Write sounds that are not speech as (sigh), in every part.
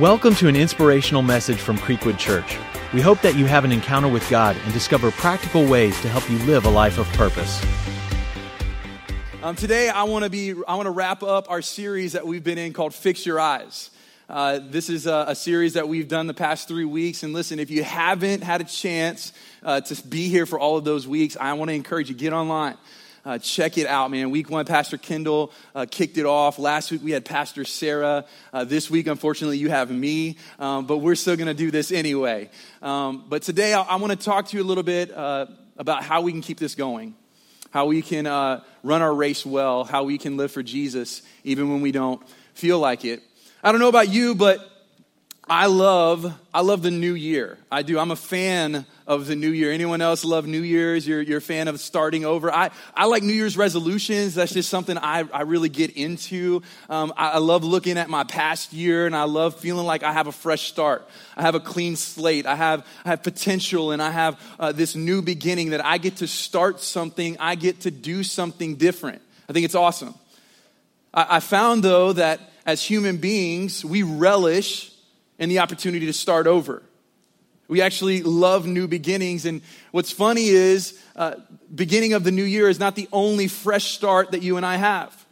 Welcome to an inspirational message from Creekwood Church. We hope that you have an encounter with God and discover practical ways to help you live a life of purpose. Um, today, I want to be I want to wrap up our series that we've been in called "Fix Your Eyes." Uh, this is a, a, series that we've done the past three weeks. And listen, if you haven't had a chance uh, to be here for all of those weeks, I want to encourage you get online. Uh, check it out, man. Week one, Pastor Kendall uh, kicked it off. Last week, we had Pastor Sarah. Uh, this week, unfortunately, you have me, um, but we're still going to do this anyway. Um, but today, I, I want to talk to you a little bit uh, about how we can keep this going, how we can uh, run our race well, how we can live for Jesus even when we don't feel like it. I don't know about you, but I love, I love the new year. I do. I'm a fan of the new year. Anyone else love New Year's? You're, you're a fan of starting over? I, I like New Year's resolutions. That's just something I, I really get into. Um, I, I love looking at my past year and I love feeling like I have a fresh start. I have a clean slate. I have, I have potential and I have uh, this new beginning that I get to start something. I get to do something different. I think it's awesome. I, I found though that as human beings, we relish in the opportunity to start over. We actually love new beginnings. And what's funny is, uh, beginning of the new year is not the only fresh start that you and I have.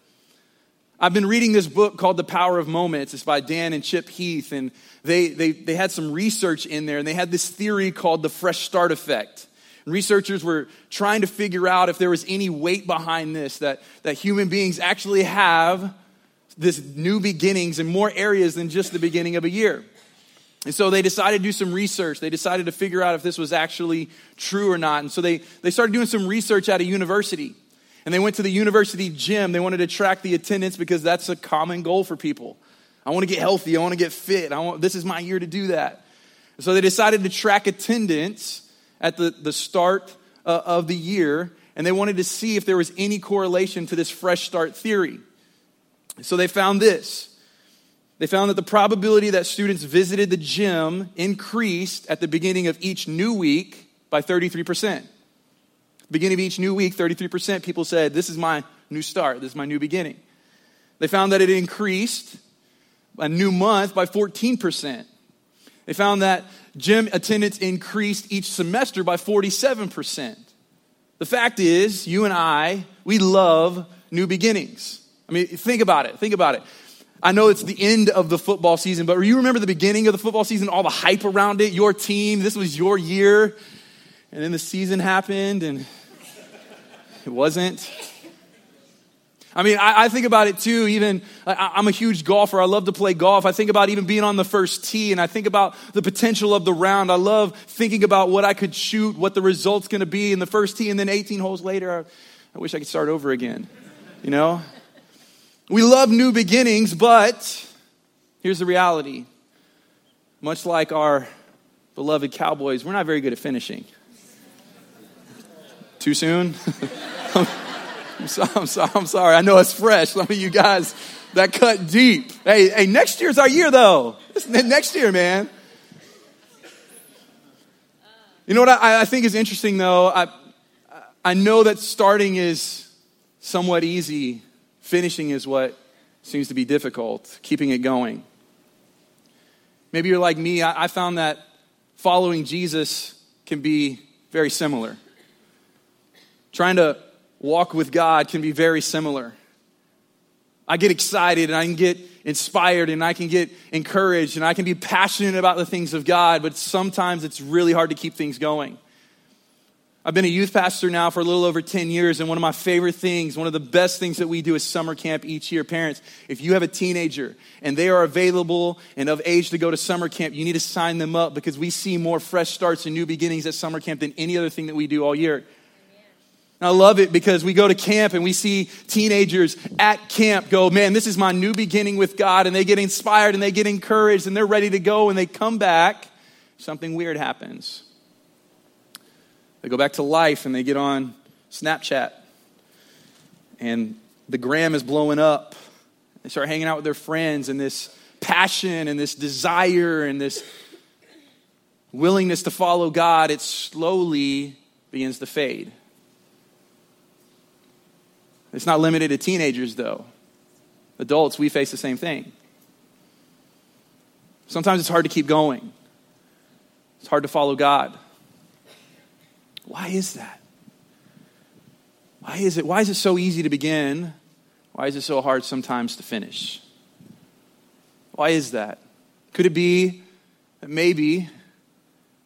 I've been reading this book called The Power of Moments. It's by Dan and Chip Heath. And they, they, they had some research in there, and they had this theory called the fresh start effect. Researchers were trying to figure out if there was any weight behind this, that, that human beings actually have this new beginnings in more areas than just the beginning of a year. And so they decided to do some research. They decided to figure out if this was actually true or not. And so they, they started doing some research at a university. And they went to the university gym. They wanted to track the attendance because that's a common goal for people. I want to get healthy. I want to get fit. I want, this is my year to do that. And so they decided to track attendance at the, the start uh, of the year. And they wanted to see if there was any correlation to this fresh start theory. So they found this they found that the probability that students visited the gym increased at the beginning of each new week by 33%. Beginning of each new week, 33% people said, This is my new start, this is my new beginning. They found that it increased a new month by 14%. They found that gym attendance increased each semester by 47%. The fact is, you and I, we love new beginnings. I mean, think about it. Think about it. I know it's the end of the football season, but you remember the beginning of the football season, all the hype around it, your team, this was your year. And then the season happened and it wasn't. I mean, I, I think about it too. Even I, I'm a huge golfer. I love to play golf. I think about even being on the first tee, and I think about the potential of the round. I love thinking about what I could shoot, what the result's going to be in the first tee, and then 18 holes later, I, I wish I could start over again. You know, we love new beginnings, but here's the reality. Much like our beloved Cowboys, we're not very good at finishing. Too soon? (laughs) I'm, so, I'm, so, I'm sorry. I know it's fresh. Some of you guys, that cut deep. Hey, hey, next year's our year, though. next year, man. You know what I, I think is interesting, though? I, I know that starting is somewhat easy Finishing is what seems to be difficult, keeping it going. Maybe you're like me. I, found that following Jesus can be very similar. Trying to walk with God can be very similar. I get excited and I can get inspired and I can get encouraged and I can be passionate about the things of God, but sometimes it's really hard to keep things going. I've been a youth pastor now for a little over 10 years, and one of my favorite things, one of the best things that we do is summer camp each year. Parents, if you have a teenager and they are available and of age to go to summer camp, you need to sign them up because we see more fresh starts and new beginnings at summer camp than any other thing that we do all year. I love it because we go to camp and we see teenagers at camp go, man, this is my new beginning with God, and they get inspired and they get encouraged and they're ready to go, and they come back. Something weird happens they go back to life and they get on Snapchat. And the gram is blowing up. They start hanging out with their friends, and this passion and this desire and this willingness to follow God, it slowly begins to fade. It's not limited to teenagers, though. Adults, we face the same thing. Sometimes it's hard to keep going. It's hard to follow God. Why is that? Why is it? Why is it so easy to begin? Why is it so hard sometimes to finish? Why is that? Could it be that maybe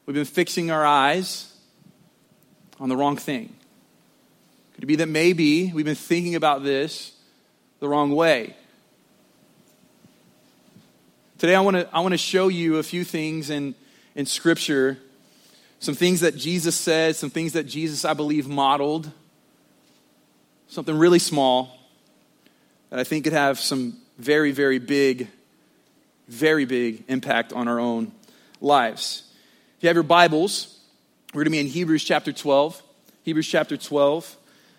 we've been fixing our eyes on the wrong thing? Could it be that maybe we've been thinking about this the wrong way? Today, I want to I want to show you a few things in, in Scripture, some things that Jesus said, some things that Jesus, I believe, modeled, something really small that I think could have some very, very big very big impact on our own lives. If you have your Bibles, we're going to be in Hebrews chapter 12. Hebrews chapter 12.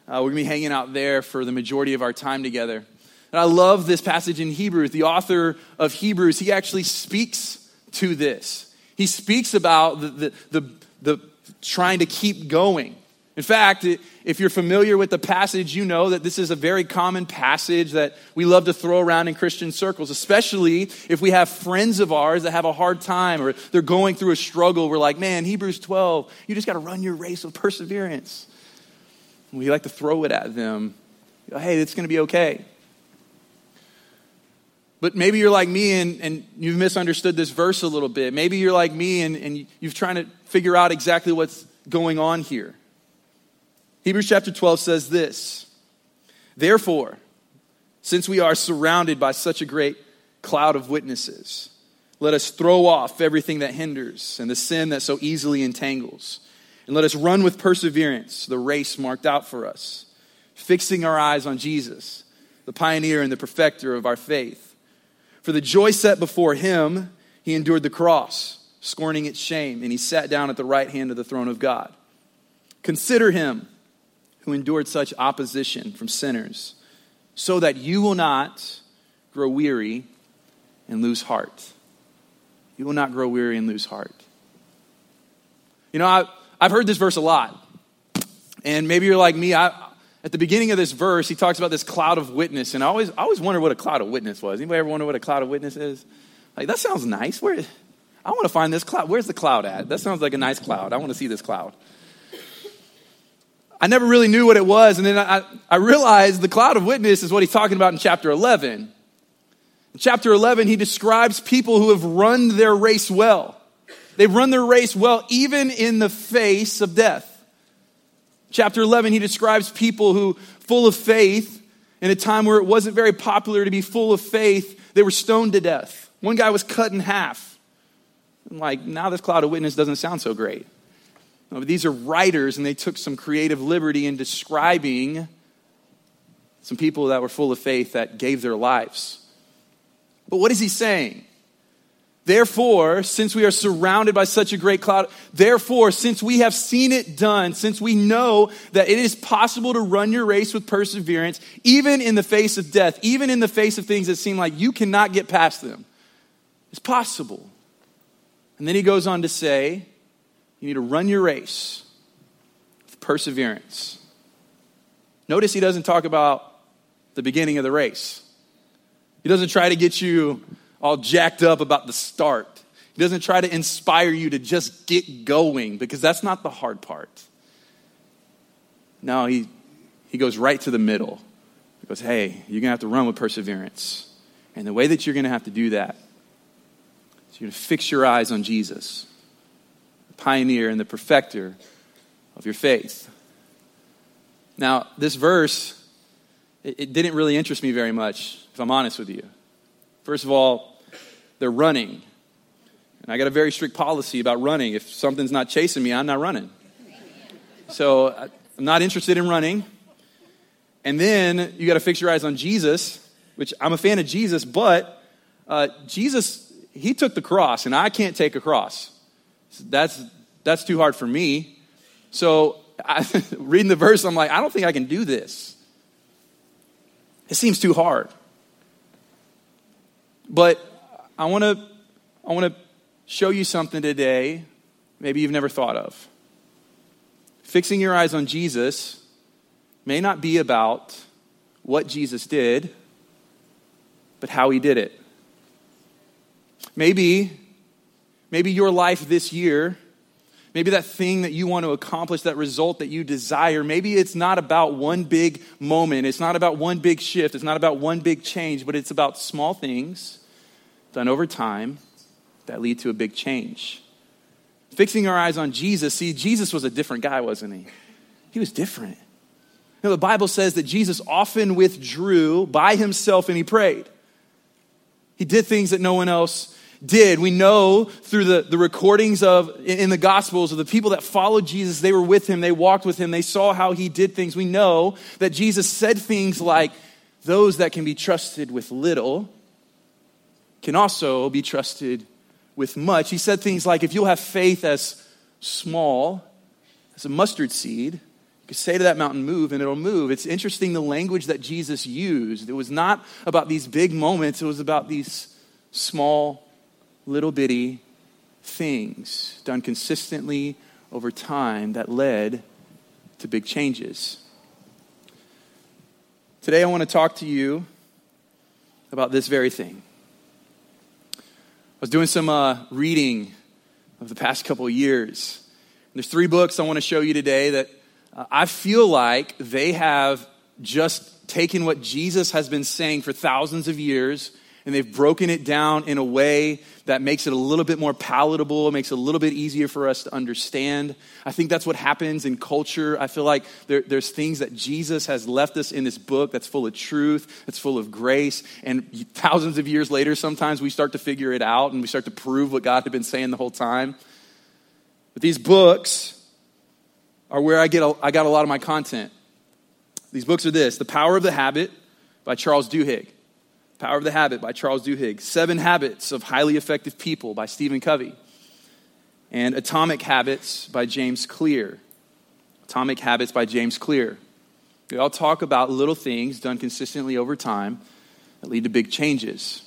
Uh, we're going to be hanging out there for the majority of our time together. And I love this passage in Hebrews. The author of Hebrews, he actually speaks to this. He speaks about the, the, the, the trying to keep going. In fact, if you're familiar with the passage, you know that this is a very common passage that we love to throw around in Christian circles, especially if we have friends of ours that have a hard time or they're going through a struggle. We're like, man, Hebrews 12, you just got to run your race with perseverance. we like to throw it at them. Hey, it's going to be okay. But maybe you're like me and, and you've misunderstood this verse a little bit. Maybe you're like me and, and you've trying to figure out exactly what's going on here. Hebrews chapter 12 says this Therefore, since we are surrounded by such a great cloud of witnesses, let us throw off everything that hinders and the sin that so easily entangles. And let us run with perseverance the race marked out for us, fixing our eyes on Jesus, the pioneer and the perfecter of our faith. For the joy set before him, he endured the cross, scorning its shame, and he sat down at the right hand of the throne of God. Consider him who endured such opposition from sinners, so that you will not grow weary and lose heart. You will not grow weary and lose heart. You know, I, I've heard this verse a lot. And maybe you're like me. I, at the beginning of this verse, he talks about this cloud of witness. And I always, I always wondered what a cloud of witness was. Anybody ever wonder what a cloud of witness is? Like, that sounds nice. Where, I want to find this cloud. Where's the cloud at? That sounds like a nice cloud. I want to see this cloud. I never really knew what it was. And then I, I realized the cloud of witness is what he's talking about in chapter 11. In chapter 11, he describes people who have run their race well. They've run their race well, even in the face of death. Chapter 11, he describes people who, full of faith, in a time where it wasn't very popular to be full of faith, they were stoned to death. One guy was cut in half. I'm like, now this cloud of witness doesn't sound so great. These are writers, and they took some creative liberty in describing some people that were full of faith that gave their lives. But what is he saying? Therefore, since we are surrounded by such a great cloud, therefore, since we have seen it done, since we know that it is possible to run your race with perseverance, even in the face of death, even in the face of things that seem like you cannot get past them, it's possible. And then he goes on to say, you need to run your race with perseverance. Notice he doesn't talk about the beginning of the race. He doesn't try to get you all jacked up about the start. He doesn't try to inspire you to just get going because that's not the hard part. No, he, he goes right to the middle. He goes, hey, you're going to have to run with perseverance. And the way that you're going to have to do that is you're going to fix your eyes on Jesus the pioneer and the perfecter of your faith. Now, this verse, it, it didn't really interest me very much, if I'm honest with you. First of all, they're running. And I got a very strict policy about running. If something's not chasing me, I'm not running. So I'm not interested in running. And then you got to fix your eyes on Jesus, which I'm a fan of Jesus, but uh, Jesus, he took the cross, and I can't take a cross. That's, that's too hard for me. So, I, (laughs) reading the verse, I'm like, I don't think I can do this. It seems too hard. But I want to I want to show you something today maybe you've never thought of. Fixing your eyes on Jesus may not be about what Jesus did, but how he did it. Maybe, maybe your life this year, maybe that thing that you want to accomplish, that result that you desire, maybe it's not about one big moment. It's not about one big shift. It's not about one big change, but it's about small things done over time that lead to a big change. Fixing our eyes on Jesus, see, Jesus was a different guy, wasn't he? He was different. You know, the Bible says that Jesus often withdrew by himself and he prayed. He did things that no one else did. We know through the, the recordings of in the Gospels of the people that followed Jesus, they were with him, they walked with him, they saw how he did things. We know that Jesus said things like, Those that can be trusted with little can also be trusted with much. He said things like, If you'll have faith as small as a mustard seed, you could say to that mountain, move, and it'll move. It's interesting the language that Jesus used. It was not about these big moments, it was about these small little bitty things done consistently over time that led to big changes. Today, I want to talk to you about this very thing. I was doing some uh, reading of the past couple years. There's three books I want to show you today that uh, I feel like they have just taken what Jesus has been saying for thousands of years and they've broken it down in a way that makes it a little bit more palatable, makes it a little bit easier for us to understand. I think that's what happens in culture. I feel like there, there's things that Jesus has left us in this book that's full of truth, that's full of grace, and thousands of years later, sometimes we start to figure it out and we start to prove what God had been saying the whole time. But these books are where I, get a, I got a lot of my content. These books are this The Power of the Habit by Charles Duhigg. Power of the Habit by Charles Duhigg, Seven Habits of Highly Effective People by Stephen Covey, and Atomic Habits by James Clear. Atomic Habits by James Clear. We all talk about little things done consistently over time that lead to big changes.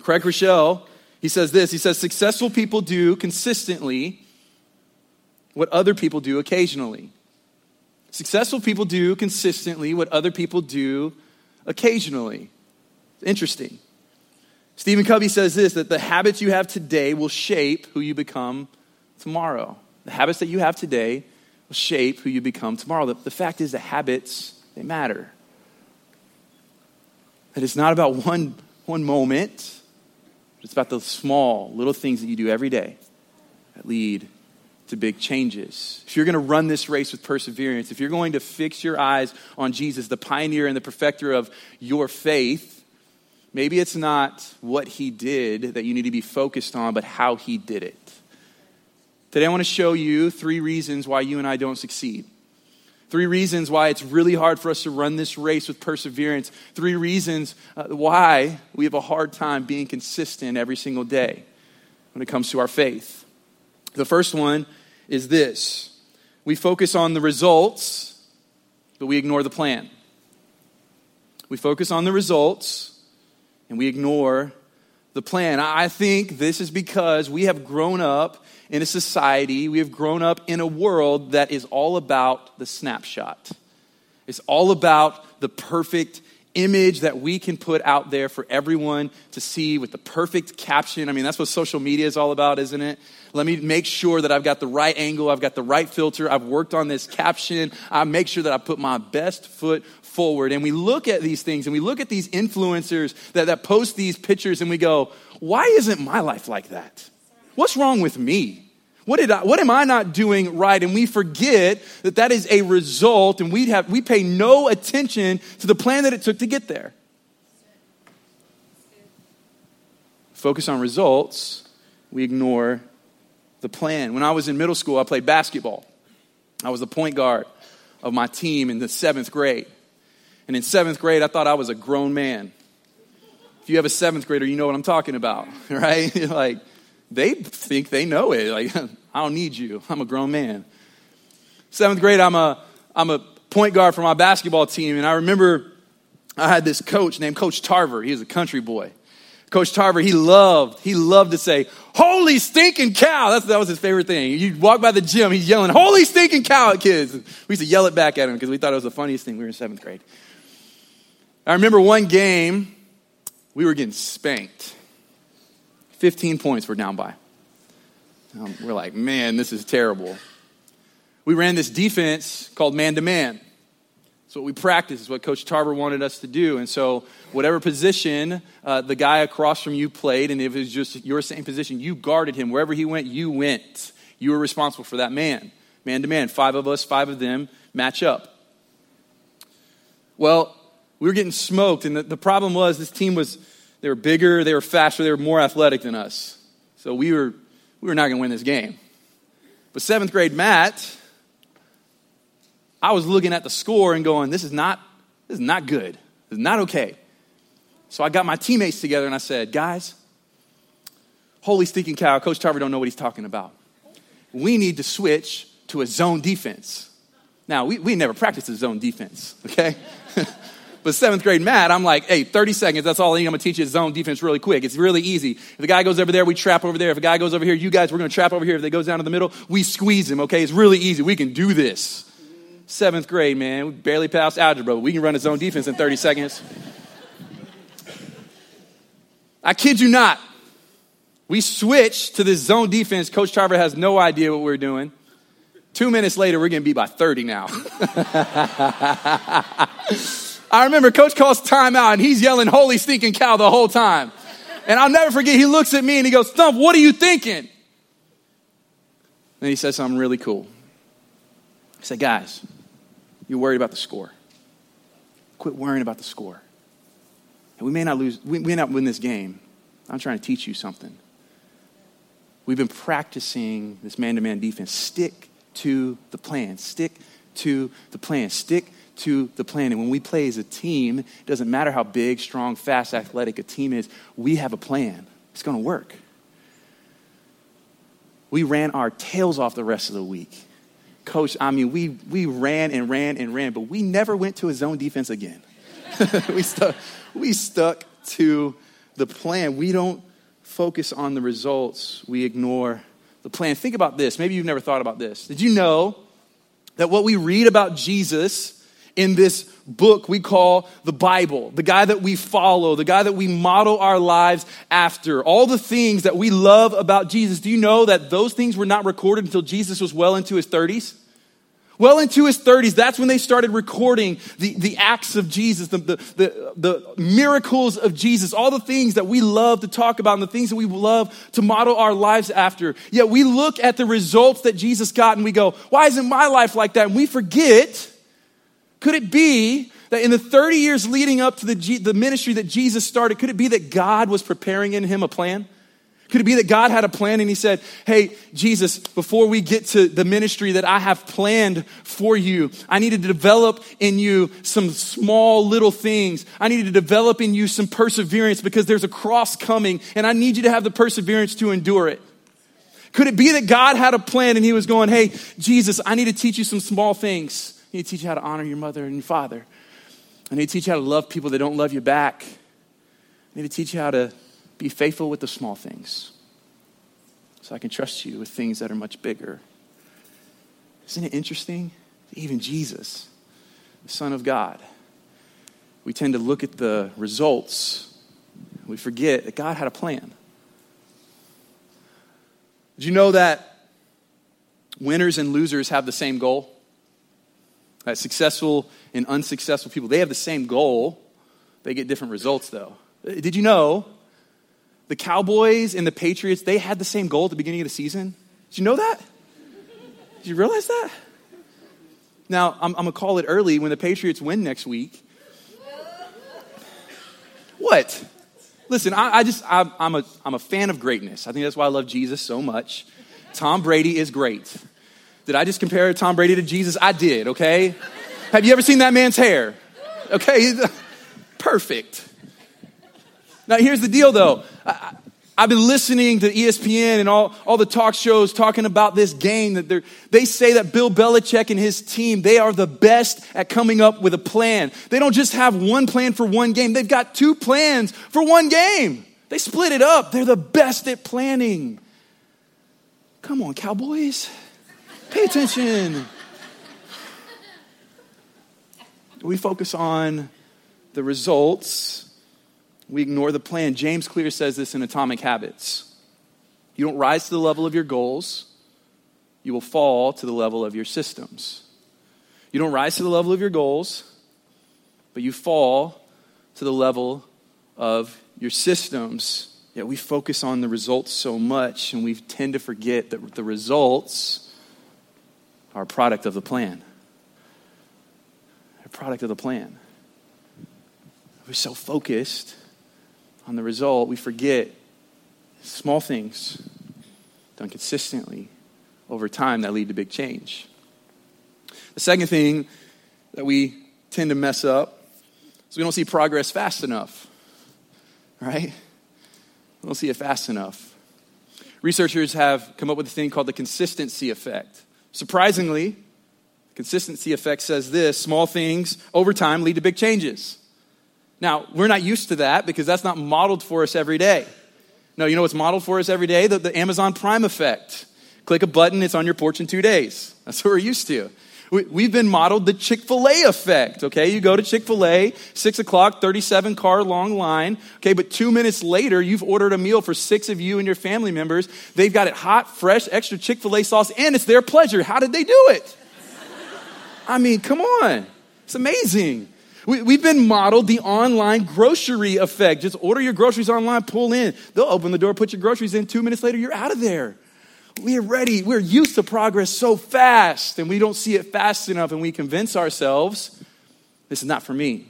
Craig Groeschel, he says this he says, Successful people do consistently what other people do occasionally. Successful people do consistently what other people do occasionally. Interesting. Stephen Covey says this that the habits you have today will shape who you become tomorrow. The habits that you have today will shape who you become tomorrow. The, the fact is, the habits, they matter. That it's not about one, one moment, it's about the small, little things that you do every day that lead to big changes. If you're going to run this race with perseverance, if you're going to fix your eyes on Jesus, the pioneer and the perfecter of your faith, Maybe it's not what he did that you need to be focused on, but how he did it. Today, I want to show you three reasons why you and I don't succeed. Three reasons why it's really hard for us to run this race with perseverance. Three reasons uh, why we have a hard time being consistent every single day when it comes to our faith. The first one is this we focus on the results, but we ignore the plan. We focus on the results, and we ignore the plan. I think this is because we have grown up in a society, we have grown up in a world that is all about the snapshot. It's all about the perfect image that we can put out there for everyone to see with the perfect caption. I mean, that's what social media is all about, isn't it? Let me make sure that I've got the right angle, I've got the right filter, I've worked on this caption. I make sure that I put my best foot forward. And we look at these things and we look at these influencers that, that post these pictures and we go, why isn't my life like that? What's wrong with me? What, did I, what am I not doing right? And we forget that that is a result, and we, have, we pay no attention to the plan that it took to get there. Focus on results, we ignore the plan. When I was in middle school, I played basketball. I was the point guard of my team in the seventh grade. And in seventh grade, I thought I was a grown man. If you have a seventh grader, you know what I'm talking about, (laughs) right? (laughs) like, they think they know it. Like, (laughs) I don't need you. I'm a grown man. Seventh grade, I'm a, I'm a point guard for my basketball team. And I remember I had this coach named Coach Tarver. He was a country boy. Coach Tarver, he loved, he loved to say, holy stinking cow. That's, that was his favorite thing. You walk by the gym, he's yelling, holy stinking cow at kids. We used to yell it back at him because we thought it was the funniest thing. We were in seventh grade. I remember one game, we were getting spanked. 15 points we're down by. Um, we're like, man, this is terrible. We ran this defense called man to man. It's what we practiced, It's what Coach Tarver wanted us to do. And so, whatever position uh, the guy across from you played, and if it was just your same position, you guarded him. Wherever he went, you went. You were responsible for that man. Man to man. Five of us, five of them match up. Well, we were getting smoked, and the, the problem was this team was, they were bigger, they were faster, they were more athletic than us. So we were, we were not going to win this game. But seventh grade Matt, I was looking at the score and going, this is not, this is not good. This is not okay. So I got my teammates together and I said, guys, holy stinking cow, Coach Tarver don't know what he's talking about. We need to switch to a zone defense. Now, we, we never practiced a zone defense, okay? (laughs) but seventh grade Matt, I'm like, hey, 30 seconds, that's all I need. I'm gonna teach you zone defense really quick. It's really easy. If the guy goes over there, we trap over there. If a guy goes over here, you guys, we're gonna trap over here. If they goes down to the middle, we squeeze him, okay? It's really easy. We can do this seventh grade, man. We barely passed algebra, but we can run a zone defense in 30 seconds. I kid you not. We switched to this zone defense. Coach Tarver has no idea what we're doing. Two minutes later, we're going to be by 30 now. (laughs) I remember Coach calls timeout and he's yelling, Holy stinking cow, the whole time. And I'll never forget, he looks at me and he goes, Thump, what are you thinking? And he says something really cool. He said, Guys, you're worried about the score. Quit worrying about the score. And we may not lose, we may not win this game. I'm trying to teach you something. We've been practicing this man to man defense. Stick to the plan. Stick to the plan. Stick to the plan. And when we play as a team, it doesn't matter how big, strong, fast, athletic a team is, we have a plan. It's going to work. We ran our tails off the rest of the week coach, I mean, we, we ran and ran and ran, but we never went to a zone defense again. (laughs) we, stuck, we stuck to the plan. We don't focus on the results, we ignore the plan. Think about this. Maybe you've never thought about this. Did you know that what we read about Jesus in this book we call the Bible, the guy that we follow, the guy that we model our lives after, all the things that we love about Jesus. Do you know that those things were not recorded until Jesus was well into his 30s? Well into his 30s, that's when they started recording the, the acts of Jesus, the, the, the, the, miracles of Jesus, all the things that we love to talk about and the things that we love to model our lives after. Yet we look at the results that Jesus got and we go, why isn't my life like that? And we forget, could it be that in the 30 years leading up to the, the ministry that Jesus started, could it be that God was preparing in him a plan? Could it be that God had a plan and He said, Hey, Jesus, before we get to the ministry that I have planned for you, I needed to develop in you some small little things. I needed to develop in you some perseverance because there's a cross coming and I need you to have the perseverance to endure it. Could it be that God had a plan and He was going, Hey, Jesus, I need to teach you some small things. I need to teach you how to honor your mother and your father. I need to teach you how to love people that don't love you back. I need to teach you how to be faithful with the small things so I can trust you with things that are much bigger. Isn't it interesting? Even Jesus, the Son of God, we tend to look at the results. We forget that God had a plan. Did you know that winners and losers have the same goal? That successful and unsuccessful people, they have the same goal. They get different results, though. Did you know the Cowboys and the Patriots, they had the same goal at the beginning of the season. Did you know that? Did you realize that? Now, I'm, I'm going to call it early when the Patriots win next week. What? Listen, I, I just, I, I'm, a, I'm a fan of greatness. I think that's why I love Jesus so much. Tom Brady is great. Did I just compare Tom Brady to Jesus? I did, okay? Have you ever seen that man's hair? Okay, (laughs) perfect. Now, here's the deal though. I, have been listening to ESPN and all, all the talk shows talking about this game that they say that Bill Belichick and his team, they are the best at coming up with a plan. They don't just have one plan for one game. They've got two plans for one game. They split it up. They're the best at planning. Come on, Cowboys. Pay attention. We focus on the results we ignore the plan. James Clear says this in Atomic Habits. You don't rise to the level of your goals, you will fall to the level of your systems. You don't rise to the level of your goals, but you fall to the level of your systems. Yet we focus on the results so much, and we tend to forget that the results are a product of the plan. A product of the plan. We're so focused on the result, we forget small things done consistently over time that lead to big change. The second thing that we tend to mess up is we don't see progress fast enough, right? We don't see it fast enough. Researchers have come up with a thing called the consistency effect. Surprisingly, consistency effect says this small things over time lead to big changes. Now, we're not used to that because that's not modeled for us every day. No, you know what's modeled for us every day? The, the Amazon Prime effect. Click a button, it's on your porch in two days. That's what we're used to. We, have been modeled the Chick fil A effect, okay? You go to Chick fil A, six o'clock, 37 car long line, okay? But two minutes later, you've ordered a meal for six of you and your family members. They've got it hot, fresh, extra Chick fil A sauce, and it's their pleasure. How did they do it? I mean, come on. It's amazing. We, have been modeled the online grocery effect. Just order your groceries online, pull in. They'll open the door, put your groceries in. Two minutes later, you're out of there. We are ready. We're used to progress so fast, and we don't see it fast enough, and we convince ourselves this is not for me.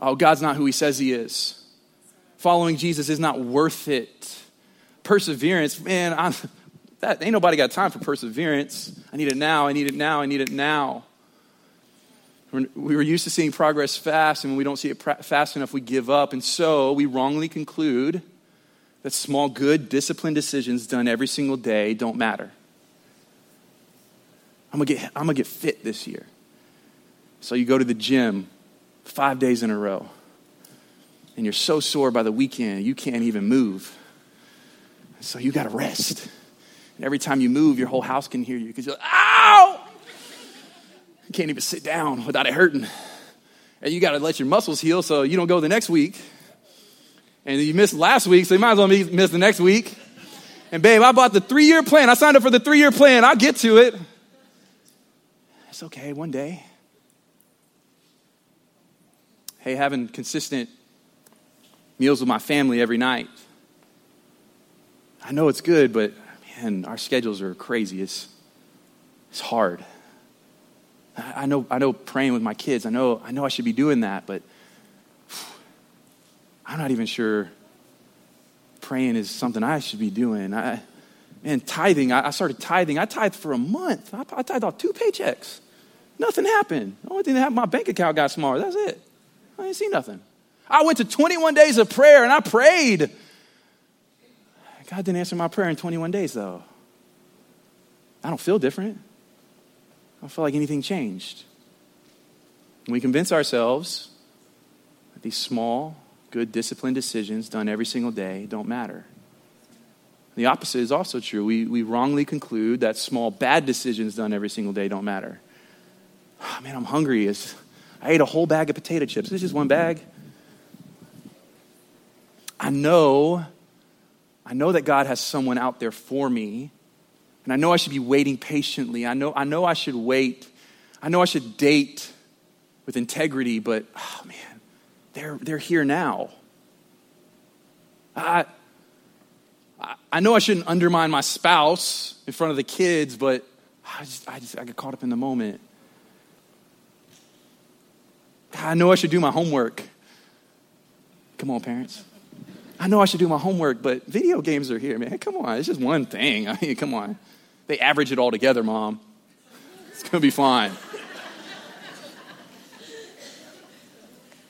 Oh, God's not who He says He is. Following Jesus is not worth it. Perseverance, man, I'm, (laughs) that ain't nobody got time for perseverance. I need it now. I need it now. I need it now. We were used to seeing progress fast, and when we don't see it fast enough, we give up. And so we wrongly conclude that small, good, disciplined decisions done every single day don't matter. I'm gonna get, I'm gonna get fit this year. So you go to the gym five days in a row, and you're so sore by the weekend, you can't even move. So you gotta rest. And every time you move, your whole house can hear you because you're like, ow! Can't even sit down without it hurting. And you got to let your muscles heal so you don't go the next week. And you missed last week, so you might as well miss the next week. And babe, I bought the three year plan. I signed up for the three year plan. I'll get to it. It's okay, one day. Hey, having consistent meals with my family every night. I know it's good, but man, our schedules are crazy. It's, it's hard. I know, I know praying with my kids, I know, I know I should be doing that, but I'm not even sure praying is something I should be doing. I, man, tithing, I, I started tithing. I tithed for a month. I, I tithed off two paychecks. Nothing happened. The only thing that happened, my bank account got smaller. That's it. I didn't see nothing. I went to 21 days of prayer and I prayed. God didn't answer my prayer in 21 days, though. I don't feel different. I don't feel like anything changed. we convince ourselves that these small, good, disciplined decisions done every single day don't matter. The opposite is also true. We, we wrongly conclude that small, bad decisions done every single day don't matter. Oh, man, I'm hungry. It's, I ate a whole bag of potato chips. This is just one bag. I know, I know that God has someone out there for me and I know I should be waiting patiently. I know, I know I should wait. I know I should date with integrity, but oh man, they're, they're here now. I, I know I shouldn't undermine my spouse in front of the kids, but I just, I just I get caught up in the moment. I know I should do my homework. Come on, parents. I know I should do my homework, but video games are here, man. Come on, it's just one thing. (laughs) I mean, come on. They average it all together, mom. It's going to be fine.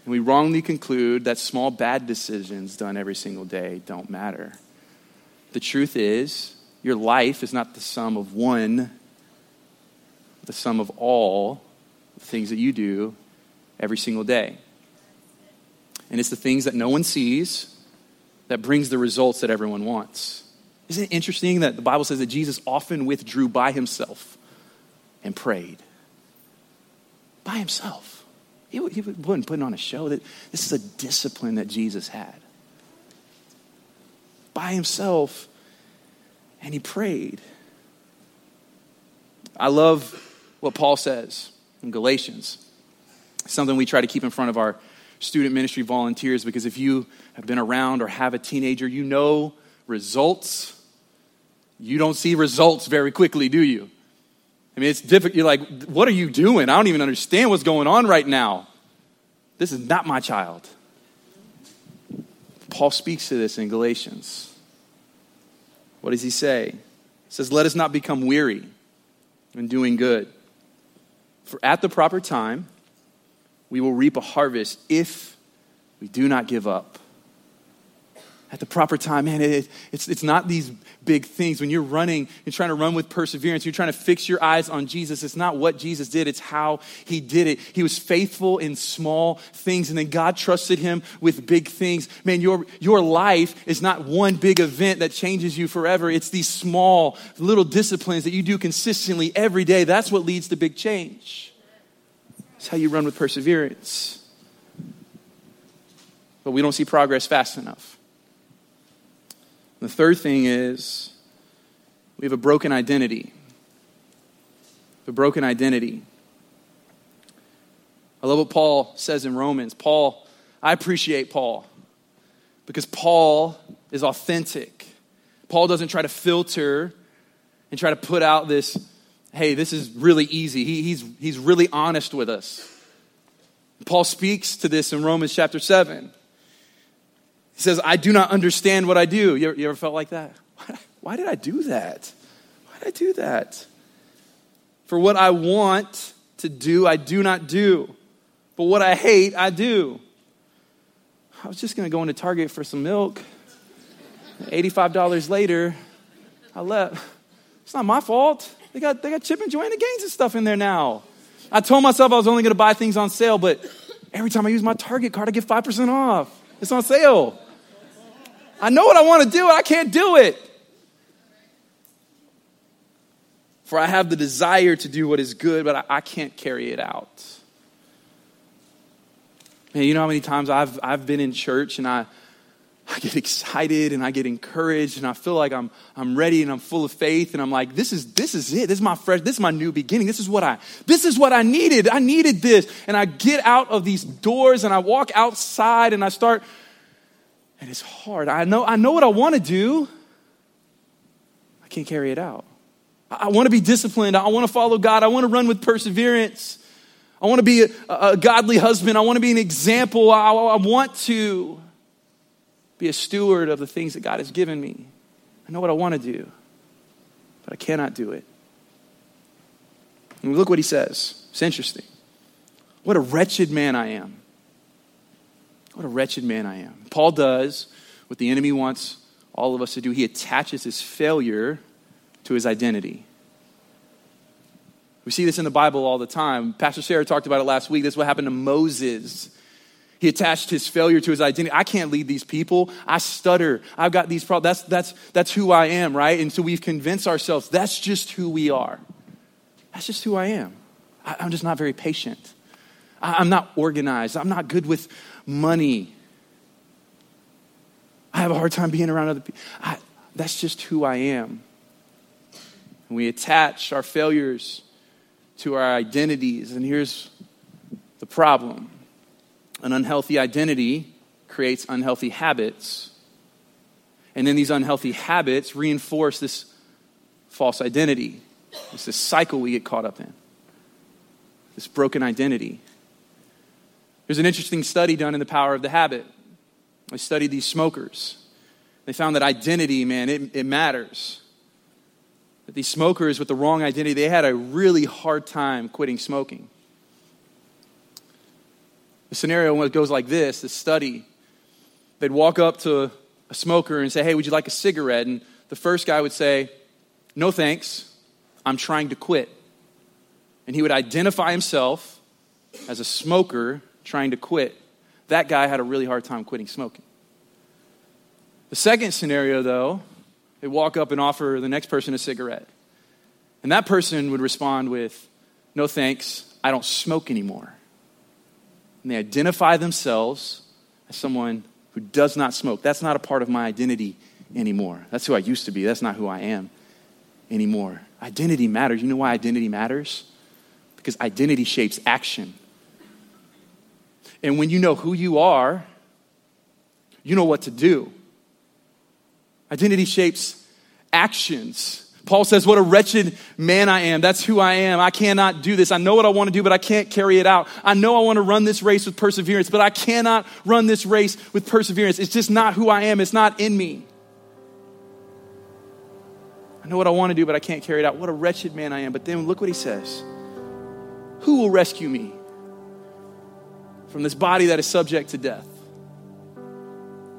and we wrongly conclude that small bad decisions done every single day don't matter. The truth is, your life is not the sum of one, the sum of all the things that you do every single day. And it's the things that no one sees that brings the results that everyone wants. Isn't it interesting that the Bible says that Jesus often withdrew by himself and prayed? By himself. He, he wasn't putting on a show. That This is a discipline that Jesus had. by himself and he prayed. I love what Paul says in Galatians. Something we try to keep in front of our student ministry volunteers because if you have been around or have a teenager, you know results. You don't see results very quickly, do you? I mean, it's difficult. You're like, what are you doing? I don't even understand what's going on right now. This is not my child. Paul speaks to this in Galatians. What does he say? He says, Let us not become weary in doing good. For at the proper time, we will reap a harvest if we do not give up at the proper time. Man, it, it's, it's not these big things. When you're running, you're trying to run with perseverance, you're trying to fix your eyes on Jesus. It's not what Jesus did, it's how he did it. He was faithful in small things, and then God trusted him with big things. Man, your, your life is not one big event that changes you forever. It's these small little disciplines that you do consistently every day. That's what leads to big change. It's how you run with perseverance. But we don't see progress fast enough. The third thing is we have a broken identity. A broken identity. I love what Paul says in Romans. Paul, I appreciate Paul because Paul is authentic. Paul doesn't try to filter and try to put out this, hey, this is really easy. He, he's, he's really honest with us. Paul speaks to this in Romans chapter 7. He says, I do not understand what I do. You ever, you ever felt like that? Why, why did I do that? Why did I do that? For what I want to do, I do not do. But what I hate, I do. I was just going to go into Target for some milk. $85 later, I left. It's not my fault. They got, they got Chip and Joanna Gaines and stuff in there now. I told myself I was only going to buy things on sale, but every time I use my Target card, I get 5% off. It's on sale. I know what I want to do, I can't do it. For I have the desire to do what is good, but I, I can't carry it out. Man, you know how many times I've, I've been in church and I, I get excited and I get encouraged and I feel like I'm, I'm ready and I'm full of faith and I'm like, this is, this is it. This is my fresh, this is my new beginning. This is what I, this is what I needed. I needed this. And I get out of these doors and I walk outside and I start and it's hard. I know, I know what I want to do. I can't carry it out. I, I want to be disciplined. I want to follow God. I want to run with perseverance. I want to be a, a godly husband. I want to be an example. I, I want to be a steward of the things that God has given me. I know what I want to do, but I cannot do it. And look what he says. It's interesting. What a wretched man I am. What a wretched man I am. Paul does what the enemy wants all of us to do. He attaches his failure to his identity. We see this in the Bible all the time. Pastor Sarah talked about it last week. This is what happened to Moses. He attached his failure to his identity. I can't lead these people. I stutter. I've got these problems. That's, that's, that's who I am, right? And so we've convinced ourselves that's just who we are. That's just who I am. I, I'm just not very patient. I, I'm not organized. I'm not good with money. I have a hard time being around other people. I, that's just who I am. And we attach our failures to our identities. And here's the problem an unhealthy identity creates unhealthy habits. And then these unhealthy habits reinforce this false identity. It's this cycle we get caught up in, this broken identity. There's an interesting study done in the power of the habit. I studied these smokers. They found that identity, man, it, it matters. That these smokers with the wrong identity, they had a really hard time quitting smoking. The scenario goes like this the study. They'd walk up to a smoker and say, Hey, would you like a cigarette? And the first guy would say, No thanks, I'm trying to quit. And he would identify himself as a smoker trying to quit. That guy had a really hard time quitting smoking. The second scenario, though, they walk up and offer the next person a cigarette. And that person would respond with, No thanks, I don't smoke anymore. And they identify themselves as someone who does not smoke. That's not a part of my identity anymore. That's who I used to be. That's not who I am anymore. Identity matters. You know why identity matters? Because identity shapes action. And when you know who you are, you know what to do. Identity shapes actions. Paul says, What a wretched man I am. That's who I am. I cannot do this. I know what I want to do, but I can't carry it out. I know I want to run this race with perseverance, but I cannot run this race with perseverance. It's just not who I am, it's not in me. I know what I want to do, but I can't carry it out. What a wretched man I am. But then look what he says Who will rescue me from this body that is subject to death?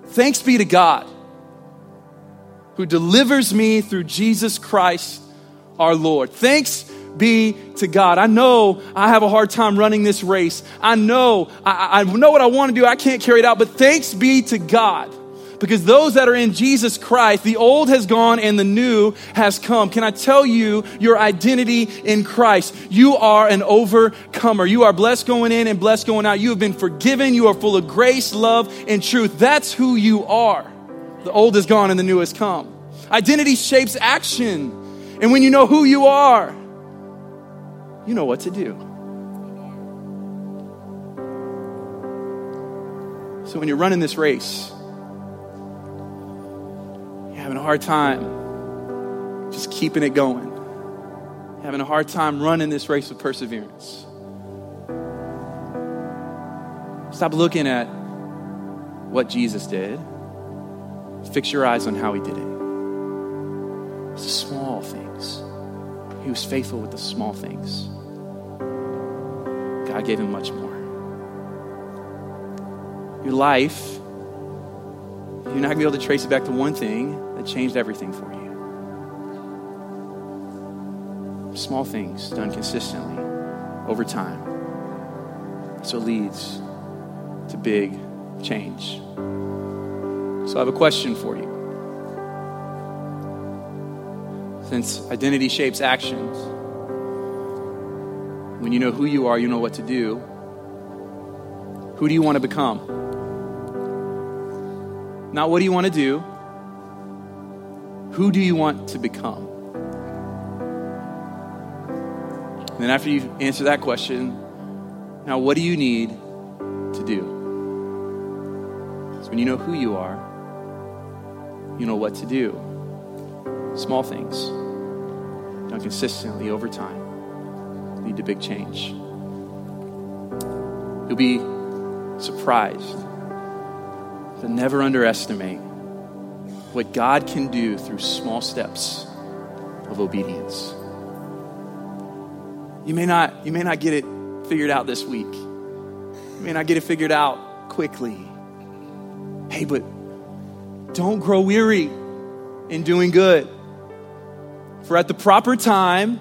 Thanks be to God who delivers me through Jesus Christ our Lord. Thanks be to God. I know I have a hard time running this race. I know I, I know what I want to do. I can't carry it out, but thanks be to God. Because those that are in Jesus Christ, the old has gone and the new has come. Can I tell you your identity in Christ? You are an overcomer. You are blessed going in and blessed going out. You have been forgiven. You are full of grace, love, and truth. That's who you are. The old is gone and the new has come. Identity shapes action. And when you know who you are, you know what to do. So when you're running this race, having a hard time just keeping it going, having a hard time running this race of perseverance. Stop looking at what Jesus did. Fix your eyes on how he did it. It's the small things. He was faithful with the small things. God gave him much more. Your life, you're not going to be able to trace it back to one thing that changed everything for you. Small things done consistently over time. So leads to big change. So I have a question for you. Since identity shapes actions, when you know who you are, you know what to do. Who do you want to become? Not what do you want to do, who do you want to become? And then after you answer that question, now what do you need to do? So when you know who you are, you know what to do. Small things, done consistently over time, lead to big change. You'll be surprised, but never underestimate what God can do through small steps of obedience. You may not, you may not get it figured out this week. You may not get it figured out quickly. Hey, but don't grow weary in doing good. For at the proper time,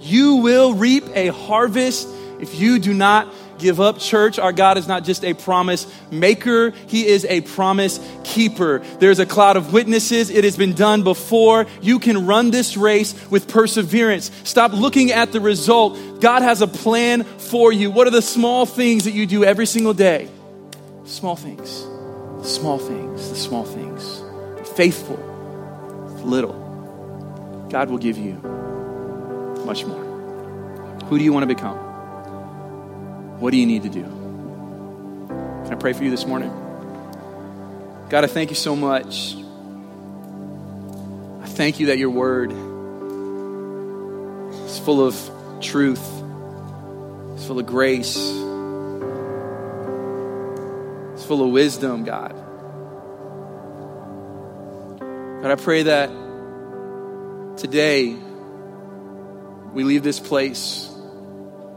you will reap a harvest if you do not give up. Church, our God is not just a promise maker, He is a promise keeper. There's a cloud of witnesses. It has been done before. You can run this race with perseverance. Stop looking at the result. God has a plan for you. What are the small things that you do every single day? Small things. Small things. The small things. Be faithful. Little. God will give you much more. Who do you want to become? What do you need to do? Can I pray for you this morning? God, I thank you so much. I thank you that your word is full of truth, it's full of grace, it's full of wisdom, God. God, I pray that today we leave this place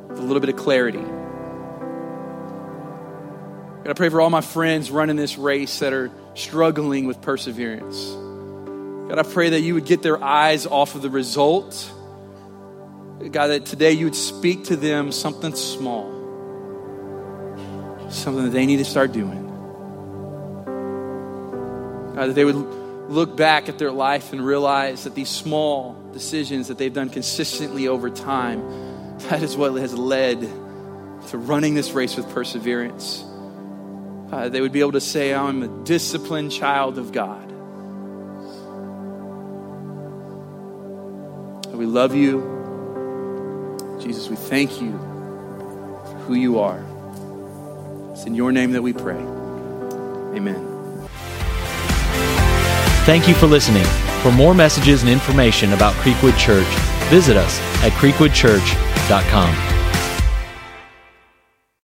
with a little bit of clarity. God, I pray for all my friends running this race that are struggling with perseverance. God, I pray that you would get their eyes off of the result. God, that today you would speak to them something small, something that they need to start doing. God, that they would look back at their life and realize that these small decisions that they've done consistently over time, that is what has led to running this race with perseverance. Uh, they would be able to say, I'm a disciplined child of God. We love you. Jesus, we thank you for who you are. It's in your name that we pray. Amen. Thank you for listening. For more messages and information about Creekwood Church, visit us at creekwoodchurch.com.